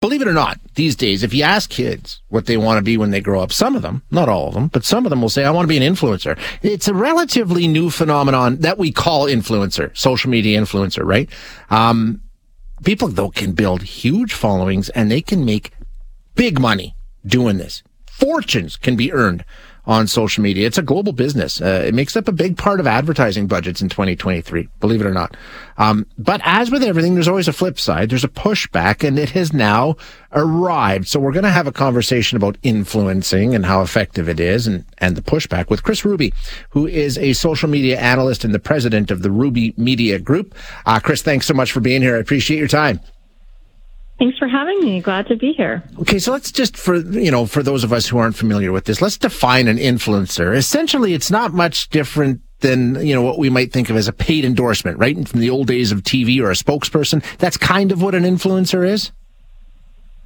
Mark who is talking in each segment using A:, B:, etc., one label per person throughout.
A: Believe it or not, these days, if you ask kids what they want to be when they grow up, some of them, not all of them, but some of them will say, I want to be an influencer. It's a relatively new phenomenon that we call influencer, social media influencer, right? Um, people though can build huge followings and they can make big money doing this. Fortunes can be earned on social media. It's a global business. Uh, it makes up a big part of advertising budgets in 2023, believe it or not. Um, but as with everything, there's always a flip side. There's a pushback and it has now arrived. So we're going to have a conversation about influencing and how effective it is and, and the pushback with Kris Ruby, who is a social media analyst and the president of the Ruby Media Group. Uh, Kris, thanks so much for being here. I appreciate your time.
B: Thanks for having me. Glad to be here.
A: Okay, so let's just for you know for those of us who aren't familiar with this, let's define an influencer. Essentially, it's not much different than you know what we might think of as a paid endorsement, right? From the old days of TV or a spokesperson. That's kind of what an influencer is.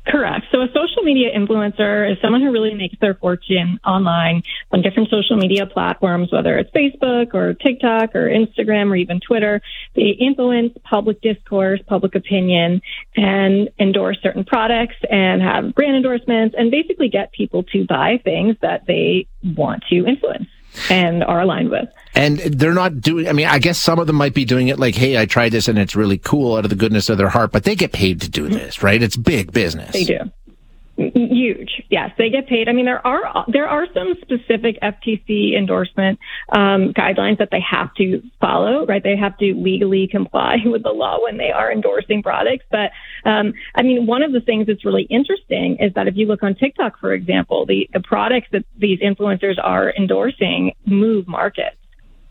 B: Correct. So a social media influencer is someone who really makes their fortune online on different social media platforms, whether it's Facebook or TikTok or Instagram or even Twitter. They influence public discourse, public opinion, and endorse certain products and have brand endorsements and basically get people to buy things that they want to influence and are aligned with.
A: And they're not doing, I mean, I guess some of them might be doing it like, hey, I tried this and it's really cool out of the goodness of their heart, but they get paid to do this, right? It's big business.
B: They do. Huge, yes, they get paid. I mean, there are there are some specific FTC endorsement um, guidelines that they have to follow, right? They have to legally comply with the law when they are endorsing products. But um, I mean, one of the things that's really interesting is that if you look on TikTok, for example, the, the products that these influencers are endorsing move markets.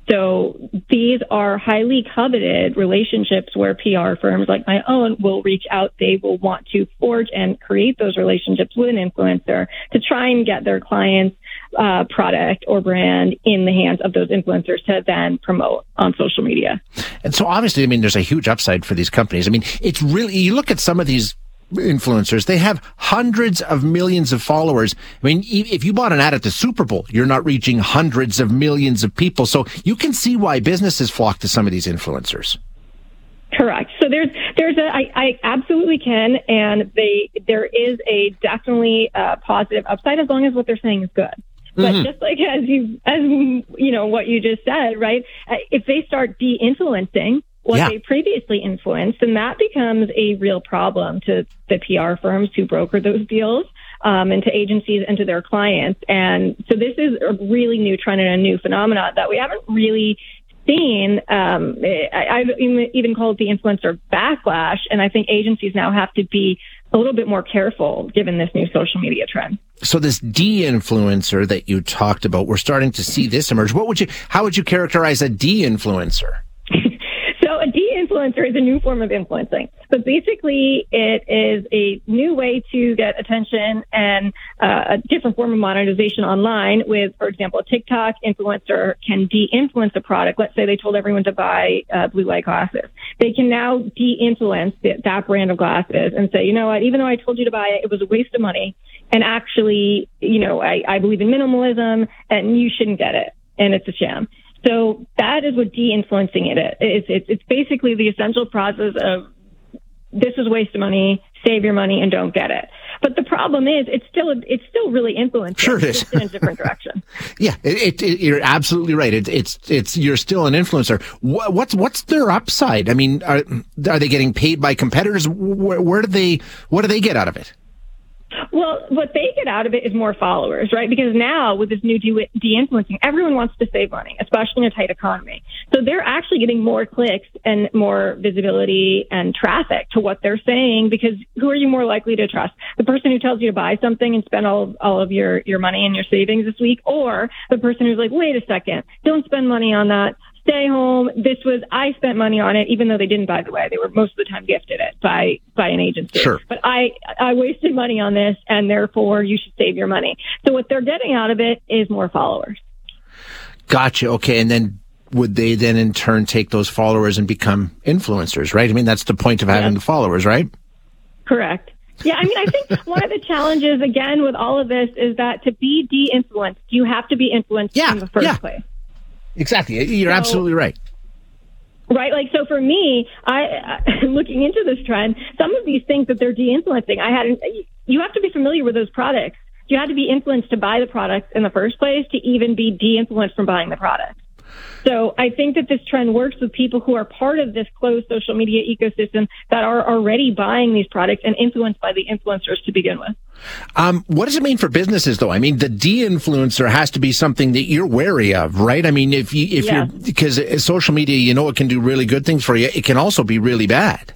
B: So these are highly coveted relationships where PR firms like my own will reach out. They will want to forge and create those relationships with an influencer to try and get their clients uh, product or brand in the hands of those influencers to then promote on social media.
A: And so obviously, I mean, there's a huge upside for these companies. I mean, it's really, you look at some of these influencers. They have hundreds of millions of followers. I mean, if you bought an ad at the Super Bowl, you're not reaching hundreds of millions of people. So you can see why businesses flock to some of these influencers.
B: Correct. So there's there's a I, I absolutely can, and they there is a definitely uh, positive upside as long as what they're saying is good. But mm-hmm. just like as you as you know what you just said, right? Uh, if they start de-influencing what yeah. they previously influenced, and that becomes a real problem to the PR firms who broker those deals. Um, and to agencies and to their clients. And so this is a really new trend and a new phenomenon that we haven't really seen. Um, I, I've even called it the influencer backlash. And I think agencies now have to be a little bit more careful given this new social media trend.
A: So this de-influencer that you talked about, we're starting to see this emerge. What would you, how would you characterize a de-influencer?
B: Influencer is a new form of influencing. But basically, it is a new way to get attention and uh, a different form of monetization online with, for example, a TikTok influencer can de-influence a product. Let's say they told everyone to buy uh, blue light glasses. They can now de-influence that brand of glasses and say, you know what, even though I told you to buy it, it was a waste of money. And actually, you know, I, I believe in minimalism and you shouldn't get it. And it's a sham. So that is what de-influencing it is. It's, it's, it's basically the essential process of this is waste of money, save your money and don't get it. But the problem is, it's still it's still really influencing.
A: Sure, it is
B: in a different direction.
A: yeah, it, it, you're absolutely right. It, it's it's you're still an influencer. What, what's what's their upside? I mean, are are they getting paid by competitors? Where, where do they what do they get out of it?
B: Well, what they get out of it is more followers, right? Because now with this new de-influencing, everyone wants to save money, especially in a tight economy. So they're actually getting more clicks and more visibility and traffic to what they're saying because who are you more likely to trust? The person who tells you to buy something and spend all all of your, your money and your savings this week or the person who's like, wait a second, don't spend money on that stay home. This was I spent money on it, even though they didn't. By the way, they were most of the time gifted it by by an agency.
A: Sure.
B: But I I wasted money on this, and therefore you should save your money. So what they're getting out of it is more followers.
A: Gotcha. Okay, and then would they then in turn take those followers and become influencers? Right. I mean, that's the point of having
B: Yeah.
A: the followers, right?
B: Correct. Yeah, I mean, I think one of the challenges again with all of this is that to be de-influenced, you have to be influenced
A: Yeah,
B: in the first
A: yeah.
B: place.
A: Exactly. You're
B: So-
A: absolutely right.
B: Right, like so for me, I I- looking into this trend, some of these things that they're de-influencing, I hadn't. You have to be familiar with those products. You had to be influenced to buy the products in the first place to even be de-influenced from buying the product. So I think that this trend works with people who are part of this closed social media ecosystem that are already buying these products and influenced by the influencers to begin with.
A: Um, what does it mean for businesses, though? I mean, the de-influencer has to be something that you're wary of, right? I mean, if you if
B: Yeah.
A: you're because social media, you know, it can do really good things for you. It can also be really bad.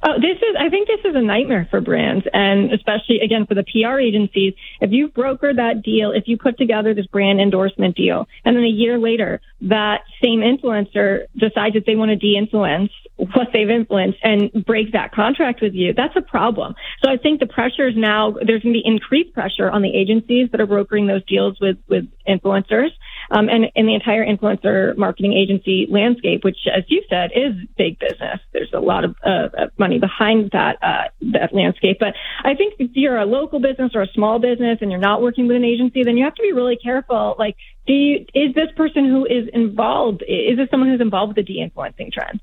B: Oh, this is, I think this is a nightmare for brands and especially again for the PR agencies. If you broker that deal, if you put together this brand endorsement deal and then a year later that same influencer decides that they want to de-influence what they've influenced and break that contract with you, that's a problem. So I think the pressure is now, there's going to be increased pressure on the agencies that are brokering those deals with, with influencers. Um, and, and the entire influencer marketing agency landscape, which, as you said, is big business. There's a lot of uh, money behind that uh, that landscape. But I think if you're a local business or a small business and you're not working with an agency, then you have to be really careful. Like, do you, is this person who is involved? Is this someone who's involved with the de-influencing trend?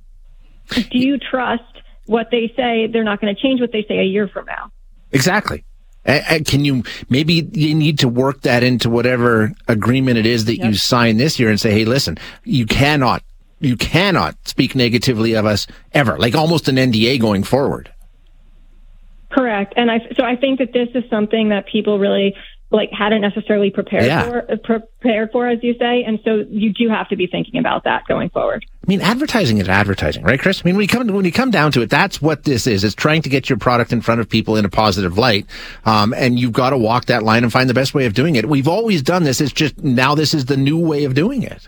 B: Do you trust what they say? They're not going to change what they say a year from now.
A: Exactly. Can you maybe you need to work that into whatever agreement it is that you sign this year and say, hey, listen, you cannot you cannot speak negatively of us ever, like almost an NDA going forward.
B: Correct. And I, so I think that this is something that people really like hadn't necessarily prepared
A: Yeah.
B: for, uh, prepared for, as you say. And so you do have to be thinking about that going forward.
A: I mean, advertising is advertising, right, Kris? I mean, when you come when you come down to it, that's what this is. It's trying to get your product in front of people in a positive light, um, and you've got to walk that line and find the best way of doing it. We've always done this. It's just now this is the new way of doing it.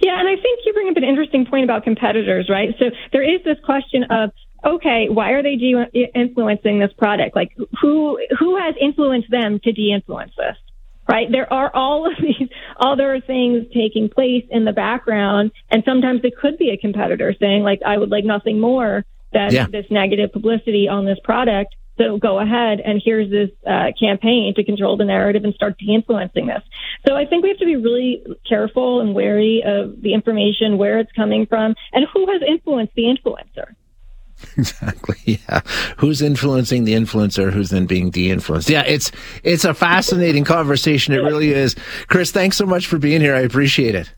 B: Yeah, and I think you bring up an interesting point about competitors, right? So there is this question of, okay, why are they de- influencing this product? Like, who who has influenced them to de-influence this? Right? There are all of these other things taking place in the background, and sometimes it could be a competitor saying, like, I would like nothing more than
A: Yeah.
B: this negative publicity on this product. So go ahead and here's this uh, campaign to control the narrative and start de-influencing this. So I think we have to be really careful and wary of the information, where it's coming from, and who has influenced the influencer.
A: Exactly. Yeah. Who's influencing the influencer? Who's then being de-influenced? Yeah. It's it's a fascinating conversation. It really is. Kris, thanks so much for being here. I appreciate it.